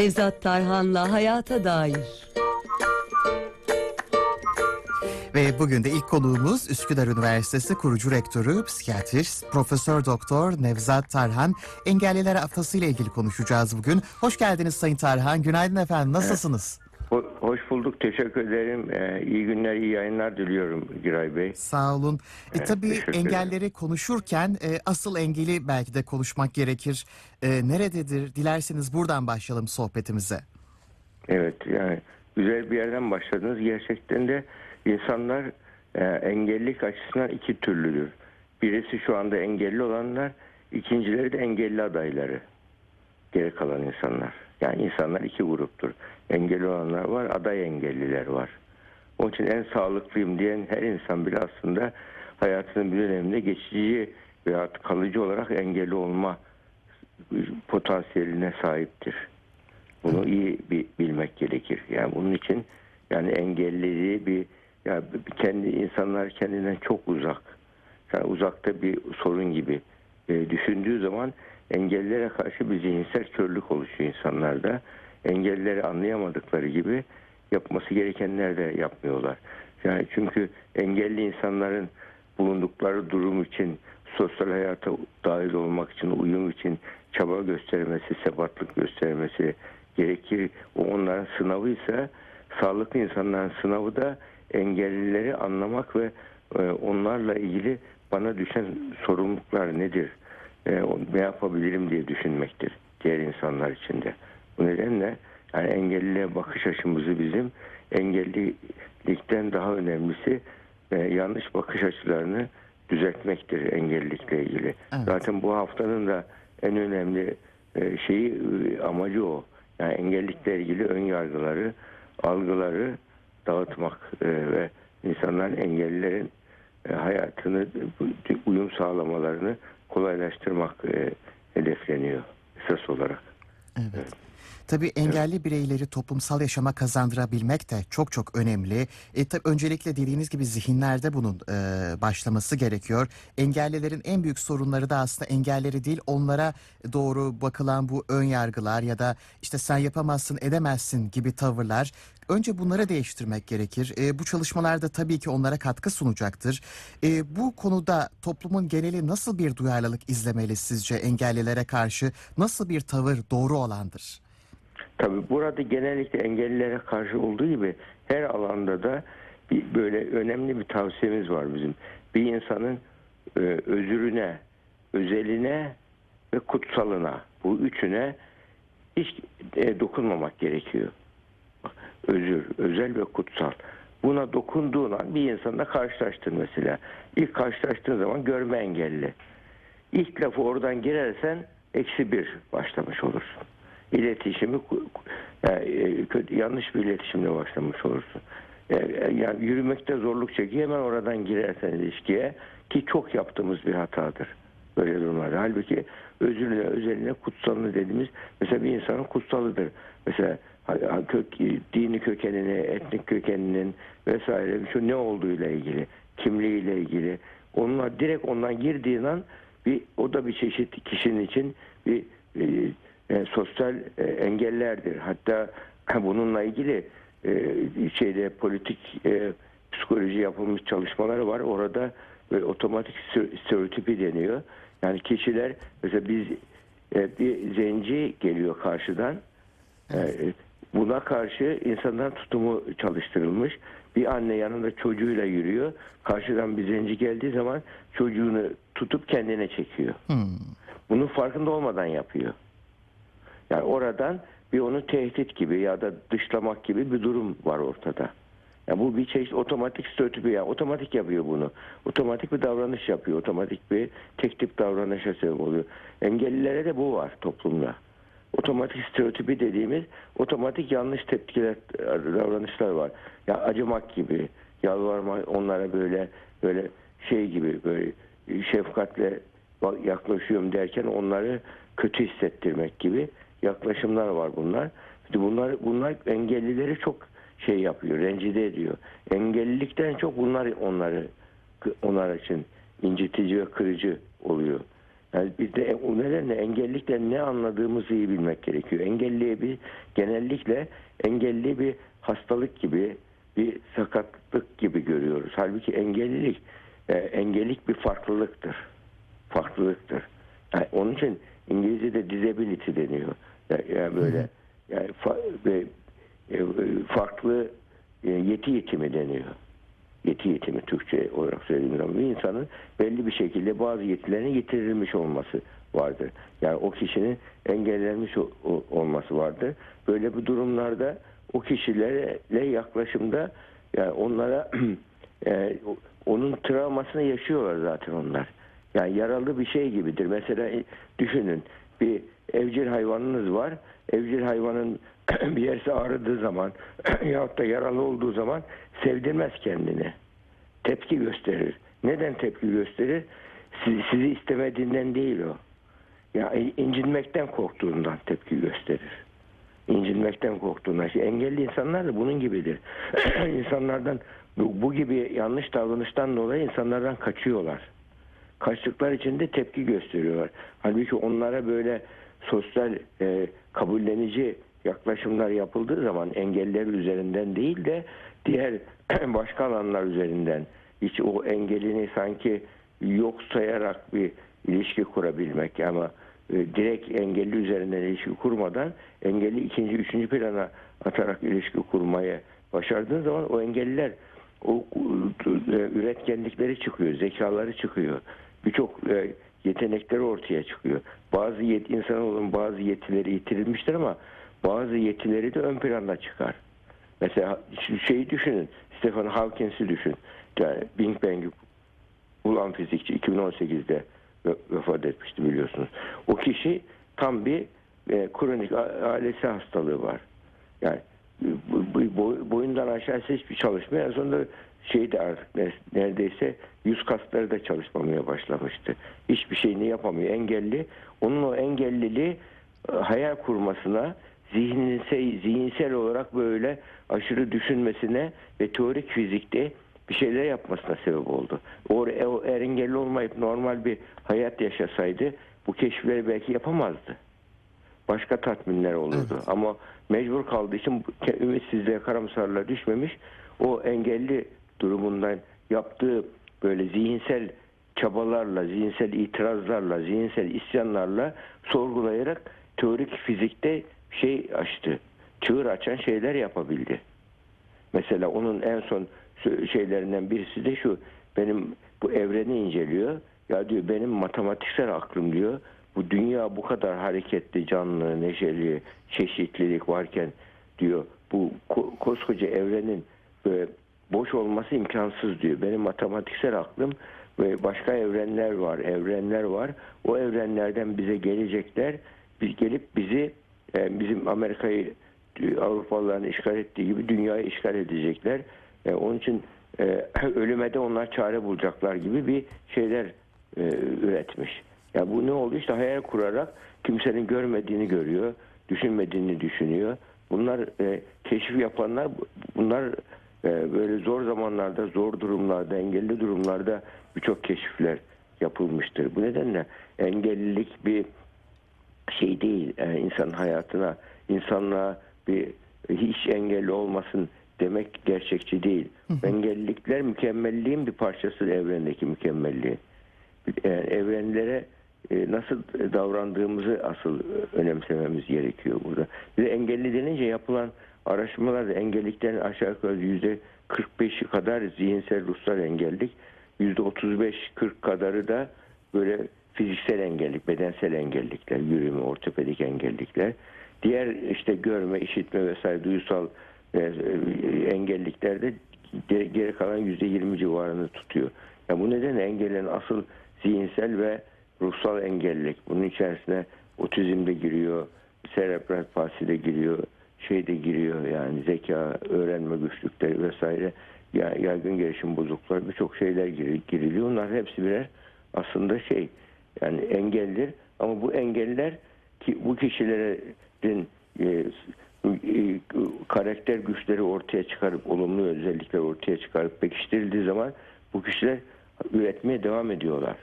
Nevzat Tarhan'la Hayata Dair. Ve bugün de ilk konuğumuz Üsküdar Üniversitesi kurucu rektörü, psikiyatrist, Profesör Doktor Nevzat Tarhan. Engelliler Haftası ile ilgili konuşacağız bugün. Hoş geldiniz Sayın Tarhan. Günaydın efendim. Nasılsınız? Ho- Hoş bulduk, teşekkür ederim. Ee, iyi günler, iyi yayınlar diliyorum Giray Bey. Sağ olun. E, Evet, tabii teşekkür ederim. engelleri konuşurken e, asıl engeli belki de konuşmak gerekir. E, nerededir? Dilerseniz buradan başlayalım sohbetimize. Evet, yani güzel bir yerden başladınız. Gerçekten de insanlar e, engellilik açısından iki türlüdür. Birisi şu anda engelli olanlar, ikincileri de engelli adayları. Geri kalan insanlar. Yani insanlar iki gruptur. Engelli olanlar var, aday engelliler var. Onun için en sağlıklıyım diyen her insan bile aslında hayatının bir döneminde geçici veya kalıcı olarak engelli olma potansiyeline sahiptir. Bunu iyi bir bilmek gerekir. Yani bunun için yani engelliliği bir ya bir kendi insanlar kendinden çok uzak. Yani uzakta bir sorun gibi e, düşündüğü zaman engellilere karşı bir zihinsel körlük oluşuyor insanlarda. Engellileri anlayamadıkları gibi yapması gerekenler de yapmıyorlar. Yani çünkü engelli insanların bulundukları durum için sosyal hayata dahil olmak için, uyum için çaba göstermesi, sebatlık göstermesi gerekir. O onların sınavıysa sağlıklı insanların sınavı da engellileri anlamak ve e, onlarla ilgili bana düşen sorumluluklar nedir? E, ne yapabilirim diye düşünmektir diğer insanlar için de. Bu nedenle yani engelliliğe bakış açımızı bizim engellilikten daha önemlisi e, yanlış bakış açılarını düzeltmektir engellilikle ilgili. Evet. Zaten bu haftanın da en önemli e, şeyi e, amacı o. Yani engellilikle ilgili ön yargıları, algıları dağıtmak e, ve insanların engellilerin e, hayatını uyum sağlamalarını kolaylaştırmak e, hedefleniyor esas olarak. Evet. Tabii engelli bireyleri toplumsal yaşama kazandırabilmek de çok çok önemli. E, tabii öncelikle dediğiniz gibi zihinlerde bunun e, başlaması gerekiyor. Engellilerin en büyük sorunları da aslında engelleri değil onlara doğru bakılan bu ön yargılar ya da işte sen yapamazsın edemezsin gibi tavırlar. Önce bunları değiştirmek gerekir. E, bu çalışmalarda tabii ki onlara katkı sunacaktır. E, bu konuda toplumun geneli nasıl bir duyarlılık izlemeli sizce engellilere karşı? Nasıl bir tavır doğru olandır? Tabii burada genellikle engellilere karşı olduğu gibi her alanda da bir böyle önemli bir tavsiyemiz var bizim. Bir insanın e, özürüne, özeline ve kutsalına bu üçüne hiç e, dokunmamak gerekiyor. Özür, özel ve kutsal. Buna dokunduğun an bir insanla karşılaştın mesela. İlk karşılaştığın zaman görme engelli. İlk lafı oradan girersen eksi bir başlamış olursun. İletişimi yani, e, kötü, yanlış bir iletişimle başlamış olursun. E, e, Yani yürümekte zorluk çekiyor hemen oradan girersen ilişkiye ki çok yaptığımız bir hatadır böyle durumlarda. Halbuki özürüne, özeline, kutsalını dediğimiz mesela bir insanın kutsalıdır. Mesela kök, dini kökenini, etnik kökeninin vesaire şu ne olduğuyla ilgili, kimliğiyle ilgili onunla direkt ondan girdiğin an bir o da bir çeşit kişinin için bir e, e, sosyal e, engellerdir. Hatta bununla ilgili e, şeyde politik e, psikoloji yapılmış çalışmaları var. Orada böyle otomatik stereotipi deniyor. Yani kişiler mesela biz e, bir zenci geliyor karşıdan. E, buna karşı insanların tutumu çalıştırılmış. Bir anne yanında çocuğuyla yürüyor. Karşıdan bir zenci geldiği zaman çocuğunu tutup kendine çekiyor. Bunun farkında olmadan yapıyor. Yani oradan bir onu tehdit gibi ya da dışlamak gibi bir durum var ortada. Ya bu bir çeşit otomatik stereotipi ya otomatik yapıyor bunu. Otomatik bir davranış yapıyor. Otomatik bir tek tip davranışa sebep oluyor. Engellilere de bu var toplumda. Otomatik stereotipi dediğimiz otomatik yanlış tepkiler, davranışlar var. Ya acımak gibi, yalvarmak onlara böyle böyle şey gibi böyle şefkatle yaklaşıyorum derken onları kötü hissettirmek gibi yaklaşımlar var bunlar. İşte bunlar bunlar engellileri çok şey yapıyor, rencide ediyor. Engellilikten çok bunlar onları onlar için incitici ve kırıcı oluyor. Yani biz de o nedenle engellilikle ne anladığımızı iyi bilmek gerekiyor. Engelliye bir genellikle engelli bir hastalık gibi bir sakatlık gibi görüyoruz. Halbuki engellilik e, engellilik bir farklılıktır. Farklılıktır. Yani onun için İngilizce'de disability deniyor. Yani, böyle yani e, farklı e, yeti yetimi deniyor. Yeti yetimi Türkçe olarak söylediğim zaman bir insanın belli bir şekilde bazı yetilerine yitirilmiş olması vardır. Yani o kişinin engellenmiş olması vardır. Böyle bir durumlarda o kişilerle yaklaşımda yani onlara e, onun travmasını yaşıyorlar zaten onlar. Yani yaralı bir şey gibidir. Mesela e, düşünün bir evcil hayvanınız var. Evcil hayvanın bir yerse ağrıdığı zaman yahut da yaralı olduğu zaman sevdirmez kendini. Tepki gösterir. Neden tepki gösterir? Sizi, sizi istemediğinden değil o. Ya incinmekten korktuğundan tepki gösterir. İncinmekten korktuğundan. İşte engelli insanlar da bunun gibidir. İnsanlardan bu, bu gibi yanlış davranıştan dolayı insanlardan kaçıyorlar. Kaçtıkları için de tepki gösteriyorlar. Halbuki onlara böyle sosyal e, kabullenici yaklaşımlar yapıldığı zaman engeller üzerinden değil de diğer başka alanlar üzerinden hiç o engelini sanki yok sayarak bir ilişki kurabilmek ama e, direkt engelli üzerinden ilişki kurmadan engelli ikinci, üçüncü plana atarak ilişki kurmayı başardığın zaman o engelliler o e, üretkenlikleri çıkıyor, zekaları çıkıyor. Birçok e, yetenekleri ortaya çıkıyor. Bazı yet, insanoğlunun bazı yetileri yitirilmiştir ama bazı yetileri de ön planda çıkar. Mesela şeyi düşünün. Stephen Hawkins'i düşün. Yani Big Bang'i bulan fizikçi 2018'de ve- vefat etmişti biliyorsunuz. O kişi tam bir e, kronik ailesi hastalığı var. Yani boyundan aşağısı hiçbir çalışmıyor. En sonunda şeyde artık ne- neredeyse yüz kasları da çalışmamaya başlamıştı. Hiçbir şeyini yapamıyor. Engelli. Onun o engelliliği e, hayal kurmasına zihinsel, zihinsel olarak böyle aşırı düşünmesine ve teorik fizikte bir şeyler yapmasına sebep oldu. O, o eğer engelli olmayıp normal bir hayat yaşasaydı bu keşifleri belki yapamazdı. Başka tatminler olurdu. Ama mecbur kaldığı için ümitsizliğe, karamsarlığa düşmemiş. O engelli durumundan yaptığı böyle zihinsel çabalarla, zihinsel itirazlarla, zihinsel isyanlarla sorgulayarak teorik fizikte şey açtı. Çığır açan şeyler yapabildi. Mesela onun en son şeylerinden birisi de şu. Benim bu evreni inceliyor. Ya diyor benim matematiksel aklım diyor. Bu dünya bu kadar hareketli, canlı, neşeli, çeşitlilik varken diyor bu ko- koskoca evrenin böyle boş olması imkansız diyor. Benim matematiksel aklım ve başka evrenler var, evrenler var. O evrenlerden bize gelecekler. Biz gelip bizi e, bizim Amerika'yı e, Avrupalıların işgal ettiği gibi dünyayı işgal edecekler. E, onun için ölüme de onlar çare bulacaklar gibi bir şeyler üretmiş. Ya bu ne oldu? İşte hayal kurarak kimsenin görmediğini görüyor, düşünmediğini düşünüyor. Bunlar keşif yapanlar bunlar böyle zor zamanlarda, zor durumlarda, engelli durumlarda birçok keşifler yapılmıştır. Bu nedenle engellilik bir şey değil e, insanın hayatına, insanlığa bir hiç engelli olmasın demek gerçekçi değil. Engellilikler mükemmelliğin bir parçası evrendeki mükemmelliği. Yani evrenlere e, nasıl davrandığımızı asıl önemsememiz gerekiyor burada. Bir de engelli denince yapılan araştırmalarda engelliklerin aşağı yukarı yüzde 45'i kadar zihinsel ruhsal engellik, yüzde 35-40 kadarı da böyle fiziksel engellik, bedensel engellikler, yürüme, ortopedik engellikler. Diğer işte görme, işitme vesaire duysal e, e, engelliklerde geri, kalan yüzde 20 civarını tutuyor. Yani bu nedenle engellerin asıl zihinsel ve ruhsal engellilik. Bunun içerisine otizm de giriyor, serebral palsi de giriyor, şey de giriyor yani zeka, öğrenme güçlükleri vesaire ya- yaygın gelişim bozuklukları birçok şeyler gir- giriliyor. Onlar hepsi birer aslında şey yani engeldir ama bu engeller ki bu kişilerin e, e, karakter güçleri ortaya çıkarıp olumlu özellikler ortaya çıkarıp pekiştirildiği zaman bu kişiler üretmeye devam ediyorlar.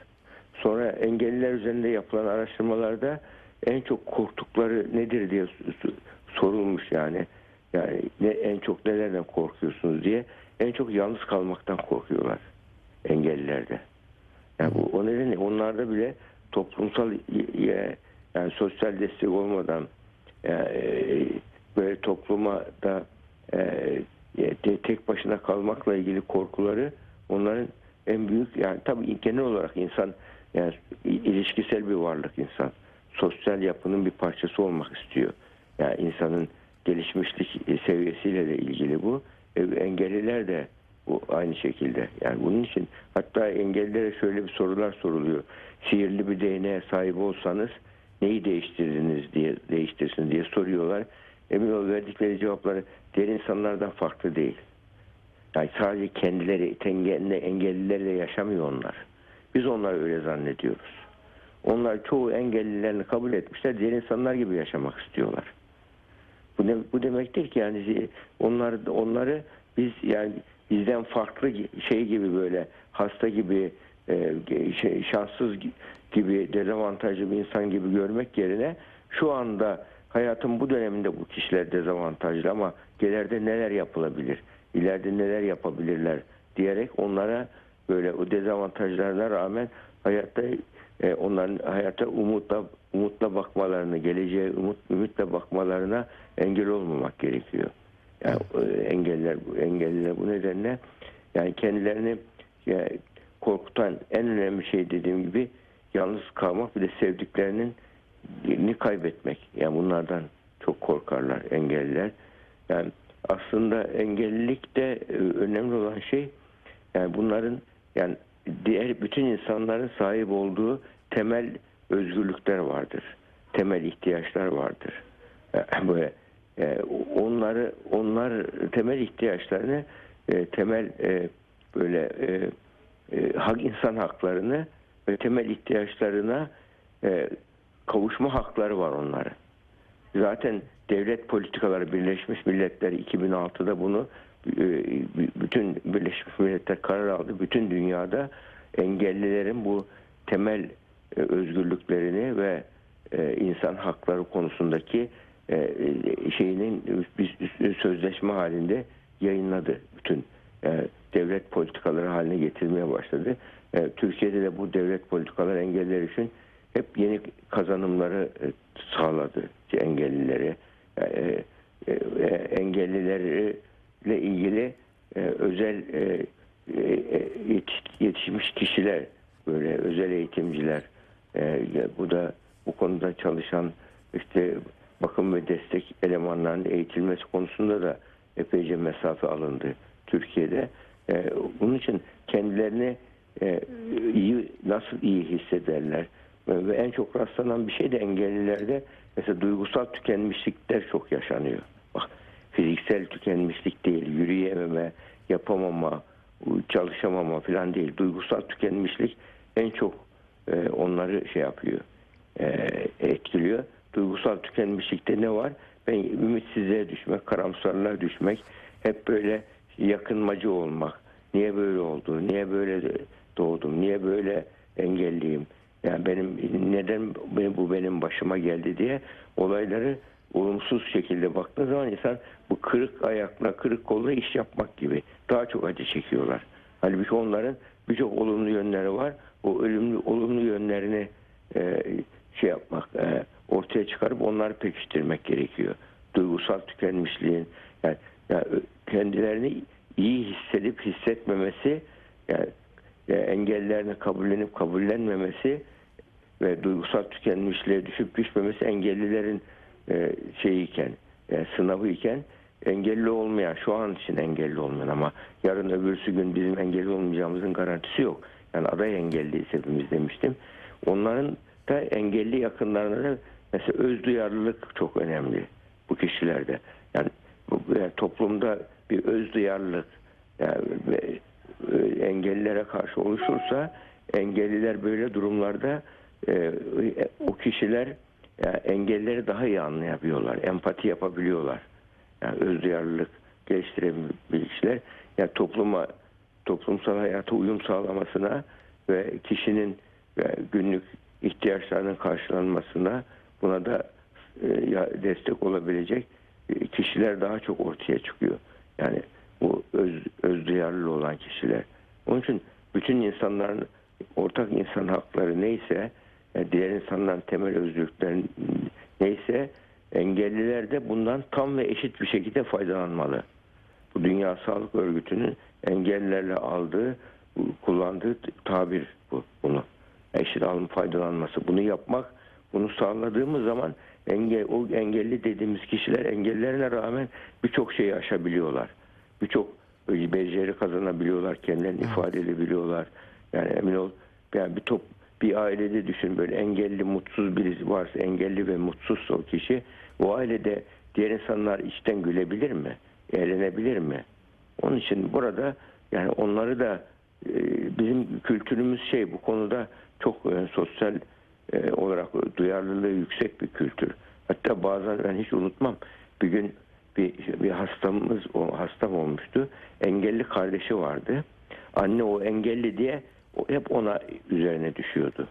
Sonra engelliler üzerinde yapılan araştırmalarda en çok korktukları nedir diye sorulmuş yani. Yani ne, en çok nelerden korkuyorsunuz diye. En çok yalnız kalmaktan korkuyorlar engellilerde. Yani bu, o nedenle onlarda bile toplumsal y- yani sosyal destek olmadan yani, e, böyle topluma da e, tek başına kalmakla ilgili korkuları onların en büyük yani tabii genel olarak insan yani ilişkisel bir varlık insan. Sosyal yapının bir parçası olmak istiyor. Yani insanın gelişmişlik seviyesiyle de ilgili bu. E, engelliler de bu aynı şekilde. Yani bunun için hatta engellilere şöyle bir sorular soruluyor. Sihirli bir değneğe sahip olsanız neyi değiştirdiniz diye değiştirsin diye soruyorlar. Emin ol verdikleri cevapları diğer insanlardan farklı değil. Yani sadece kendileri engelli, engellilerle yaşamıyor onlar. Biz onları öyle zannediyoruz. Onlar çoğu engellilerini kabul etmişler. Diğer insanlar gibi yaşamak istiyorlar. Bu, ne, bu demektir ki yani onlar onları biz yani bizden farklı şey gibi böyle hasta gibi e, şey, şanssız gibi dezavantajlı bir insan gibi görmek yerine şu anda hayatın bu döneminde bu kişiler dezavantajlı ama ileride neler yapılabilir? ileride neler yapabilirler diyerek onlara böyle o dezavantajlarına rağmen hayatta e, onların hayata umutla umutla bakmalarını, geleceğe umut ümitle bakmalarına engel olmamak gerekiyor. Yani e, engeller bu engelliler bu nedenle yani kendilerini yani, korkutan en önemli şey dediğim gibi yalnız kalmak bir de sevdiklerinin ni kaybetmek. Yani bunlardan çok korkarlar engelliler. Yani aslında engellilikte e, önemli olan şey yani bunların yani diğer bütün insanların sahip olduğu temel özgürlükler vardır. Temel ihtiyaçlar vardır. Böyle e, onları onlar temel ihtiyaçlarını e, temel e, böyle hak insan haklarını ve temel ihtiyaçlarına kavuşma hakları var onların. Zaten devlet politikaları Birleşmiş Milletler 2006'da bunu bütün Birleşmiş Milletler karar aldı. Bütün dünyada engellilerin bu temel e, özgürlüklerini ve e, insan hakları konusundaki e, şeyinin bir sözleşme halinde yayınladı bütün devlet politikaları haline getirmeye başladı. Türkiye'de de bu devlet politikaları engelliler için hep yeni kazanımları sağladı engellilere. E, e, engellilerle ilgili e, özel e, e, yetiş, yetişmiş kişiler böyle özel eğitimciler e, bu da bu konuda çalışan işte bakım ve destek elemanlarının eğitilmesi konusunda da epeyce mesafe alındı Türkiye'de. E, bunun için kendilerini e, iyi nasıl iyi hissederler ve en çok rastlanan bir şey de engellilerde mesela duygusal tükenmişlikler çok yaşanıyor. Fiziksel tükenmişlik değil, yürüyememe, yapamama, çalışamama falan değil. Duygusal tükenmişlik en çok e, onları şey yapıyor, e, etkiliyor. Duygusal tükenmişlikte ne var? Ben ümitsizliğe düşmek, karamsarlığa düşmek, hep böyle yakınmacı olmak. Niye böyle oldu? Niye böyle doğdum? Niye böyle engelliyim? Yani benim neden bu benim başıma geldi diye olayları olumsuz şekilde baktığı zaman insan bu kırık ayakla kırık kolla iş yapmak gibi daha çok acı çekiyorlar. Halbuki onların birçok olumlu yönleri var. O ölümlü olumlu yönlerini e, şey yapmak, e, ortaya çıkarıp onları pekiştirmek gerekiyor. Duygusal tükenmişliğin yani, yani kendilerini iyi hissedip hissetmemesi yani e, engellerini kabullenip kabullenmemesi ve duygusal tükenmişliğe düşüp düşmemesi engellilerin e, şeyiken, e, sınavı iken engelli olmayan, şu an için engelli olmayan ama yarın öbürsü gün bizim engelli olmayacağımızın garantisi yok. Yani aday engelliyiz hepimiz demiştim. Onların da engelli yakınlarına da mesela öz duyarlılık çok önemli bu kişilerde. Yani, yani toplumda bir öz duyarlılık yani, e, engellilere karşı oluşursa engelliler böyle durumlarda e, o kişiler yani engelleri daha iyi anlayabiliyorlar, empati yapabiliyorlar. Yani özduyarlılık geliştirebilirler. Yani topluma, toplumsal hayata uyum sağlamasına ve kişinin günlük ihtiyaçlarının karşılanmasına buna da e, destek olabilecek e, kişiler daha çok ortaya çıkıyor. Yani bu öz, özduyarlı olan kişiler. Onun için bütün insanların ortak insan hakları neyse, diğer insanların temel özgürlükleri neyse engelliler de bundan tam ve eşit bir şekilde faydalanmalı. Bu Dünya Sağlık Örgütü'nün engellilerle aldığı, kullandığı tabir bu, bunu. Eşit alım faydalanması. Bunu yapmak, bunu sağladığımız zaman engel, o engelli dediğimiz kişiler engellerine rağmen birçok şeyi aşabiliyorlar. Birçok beceri kazanabiliyorlar, kendilerini ifade edebiliyorlar. Yani emin ol, yani bir top bir ailede düşün böyle engelli mutsuz birisi varsa engelli ve mutsuzsa o kişi o ailede diğer insanlar içten gülebilir mi? Eğlenebilir mi? Onun için burada yani onları da e, bizim kültürümüz şey bu konuda çok e, sosyal e, olarak duyarlılığı yüksek bir kültür. Hatta bazen ben hiç unutmam bir gün bir, bir hastamız o hastam olmuştu. Engelli kardeşi vardı. Anne o engelli diye hep ona üzerine düşüyordu.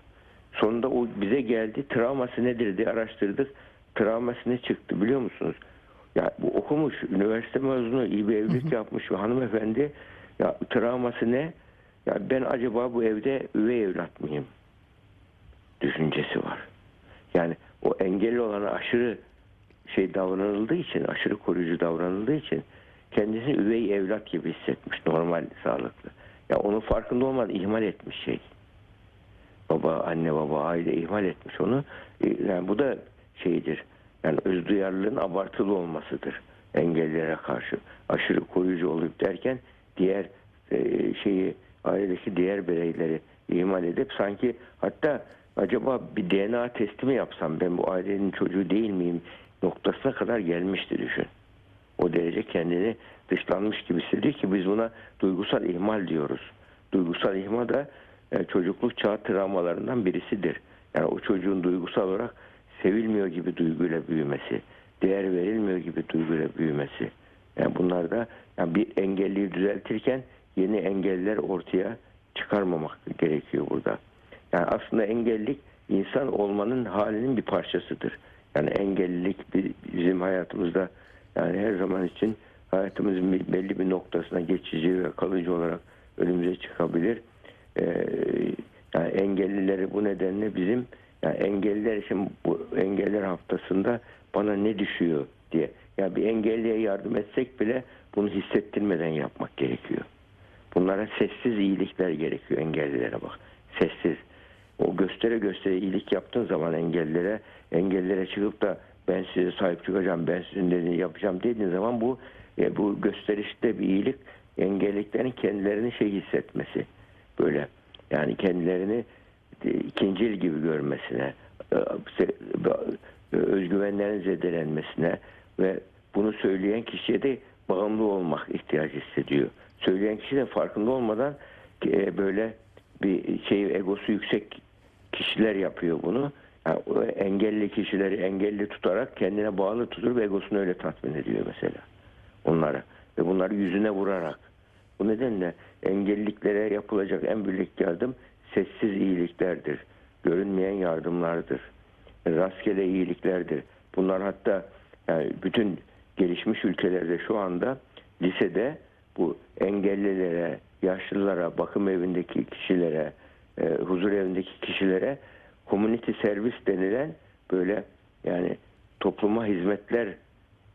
Sonunda o bize geldi. Travması nedir diye araştırdık. Travması ne çıktı biliyor musunuz? Ya bu okumuş, üniversite mezunu, iyi bir evlilik yapmış bir hanımefendi. Ya travması ne? Ya ben acaba bu evde üvey evlat mıyım? Düşüncesi var. Yani o engelli olana aşırı şey davranıldığı için, aşırı koruyucu davranıldığı için kendisini üvey evlat gibi hissetmiş normal sağlıklı. Ya onun farkında olmadan ihmal etmiş şey. Baba, anne baba, aile ihmal etmiş onu. E, Yani bu da şeydir. Yani özduyarlılığın abartılı olmasıdır engellilere karşı. Aşırı koruyucu olup derken diğer e, şeyi ailedeki diğer bireyleri ihmal edip sanki hatta acaba bir DNA testi mi yapsam ben bu ailenin çocuğu değil miyim noktasına kadar gelmişti düşün. O derece kendini dışlanmış gibi hissediyor ki biz buna duygusal ihmal diyoruz. Duygusal ihmal da e, çocukluk çağı travmalarından birisidir. Yani o çocuğun duygusal olarak sevilmiyor gibi duyguyla büyümesi, değer verilmiyor gibi duyguyla büyümesi. Yani bunlar da yani bir engelliyi düzeltirken yeni engeller ortaya çıkarmamak gerekiyor burada. Yani aslında engellilik insan olmanın halinin bir parçasıdır. Yani engellilik bi- bizim hayatımızda yani her zaman için hayatımızın belli bir noktasına geçici ve kalıcı olarak önümüze çıkabilir. Ee, yani engellileri bu nedenle bizim yani engelliler için bu engeller haftasında bana ne düşüyor diye. Yani bir engelliye yardım etsek bile bunu hissettirmeden yapmak gerekiyor. Bunlara sessiz iyilikler gerekiyor engellilere bak. Sessiz. O göstere göstere iyilik yaptığın zaman engellilere, engellilere çıkıp da ben size sahip çıkacağım, ben sizin dediğini yapacağım dediğin zaman bu e, bu gösterişte bir iyilik engelliklerin kendilerini şey hissetmesi. Böyle yani kendilerini e, ikincil gibi görmesine, e, e, özgüvenlerin zedelenmesine ve bunu söyleyen kişiye de bağımlı olmak ihtiyacı hissediyor. Söyleyen kişi de farkında olmadan böyle bir şey egosu yüksek kişiler yapıyor bunu. Yani engelli kişileri engelli tutarak kendine bağlı tutur ve egosunu öyle tatmin ediyor mesela onlara ve bunları yüzüne vurarak. Bu nedenle engelliklere yapılacak en büyük yardım sessiz iyiliklerdir. Görünmeyen yardımlardır. Rastgele iyiliklerdir. Bunlar hatta yani bütün gelişmiş ülkelerde şu anda lisede bu engellilere, yaşlılara, bakım evindeki kişilere, e, huzur evindeki kişilere community servis denilen böyle yani topluma hizmetler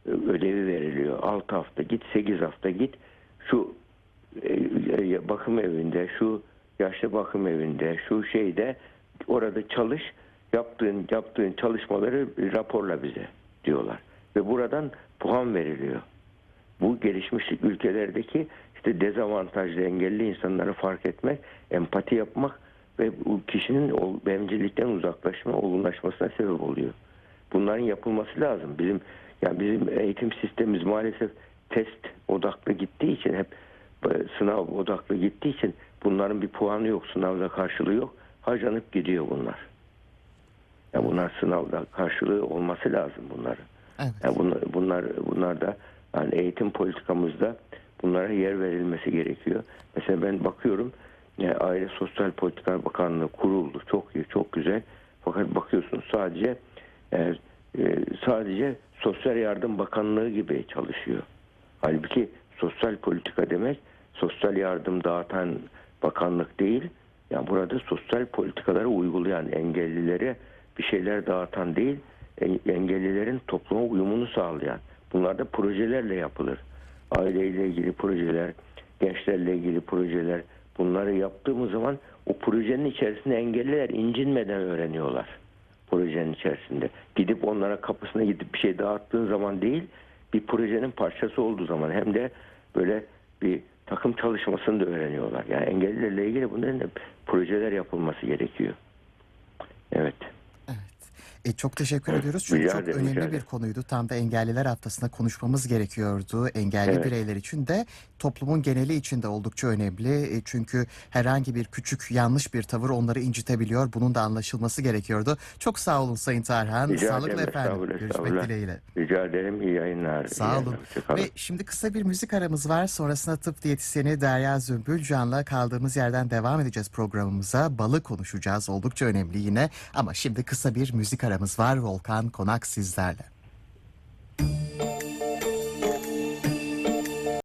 ödevi veriliyor. 6 hafta git, 8 hafta git. Şu e, e, bakım evinde, şu yaşlı bakım evinde, şu şeyde orada çalış. Yaptığın yaptığın çalışmaları raporla bize diyorlar. Ve buradan puan veriliyor. Bu gelişmişlik ülkelerdeki işte dezavantajlı engelli insanları fark etmek, empati yapmak ve bu kişinin bencillikten uzaklaşma, olgunlaşmasına sebep oluyor. Bunların yapılması lazım. Bizim yani bizim eğitim sistemimiz maalesef test odaklı gittiği için hep e, sınav odaklı gittiği için bunların bir puanı yok, sınavda karşılığı yok. Harcanıp gidiyor bunlar. Ya bunlar sınavda karşılığı olması lazım bunların. Evet. Yani bunlar, bunlar, bunlar da yani eğitim politikamızda bunlara yer verilmesi gerekiyor. Mesela ben bakıyorum e, Aile Sosyal Politikalar Bakanlığı kuruldu. Çok iyi, çok güzel. Fakat bakıyorsunuz sadece e, e, sadece Sosyal Yardım Bakanlığı gibi çalışıyor. Halbuki sosyal politika demek sosyal yardım dağıtan bakanlık değil. Yani burada sosyal politikaları uygulayan engellilere bir şeyler dağıtan değil, en- engellilerin topluma uyumunu sağlayan. Bunlar da projelerle yapılır. Aileyle ilgili projeler, gençlerle ilgili projeler. Bunları yaptığımız zaman o projenin içerisinde engelliler incinmeden öğreniyorlar. Projenin içerisinde. Gidip onlara kapısına gidip bir şey dağıttığın zaman değil, bir projenin parçası olduğu zaman hem de böyle bir takım çalışmasını da öğreniyorlar. Yani engellilerle ilgili bunların da projeler yapılması gerekiyor. Evet. E, çok teşekkür ediyoruz çünkü Rica çok ederim, önemli bir konuydu. Tam da engelliler haftasında konuşmamız gerekiyordu. Engelli Evet. bireyler için de toplumun geneli için de oldukça önemli. E, çünkü herhangi bir küçük yanlış bir tavır onları incitebiliyor. Bunun da anlaşılması gerekiyordu. Çok sağ olun Sayın Tarhan. Rica Sağlıklı ederim, efendim. estağfurullah, Görüşmek dileğiyle. Rica ederim. İyi yayınlar. Sağ olun. Ve şimdi kısa bir müzik aramız var. Sonrasında tıp diyetisyeni Derya Zümbülcan'la kaldığımız yerden devam edeceğiz programımıza. Balı konuşacağız. Oldukça önemli yine. Ama şimdi kısa bir müzik aramız var. Volkan Konak sizlerle.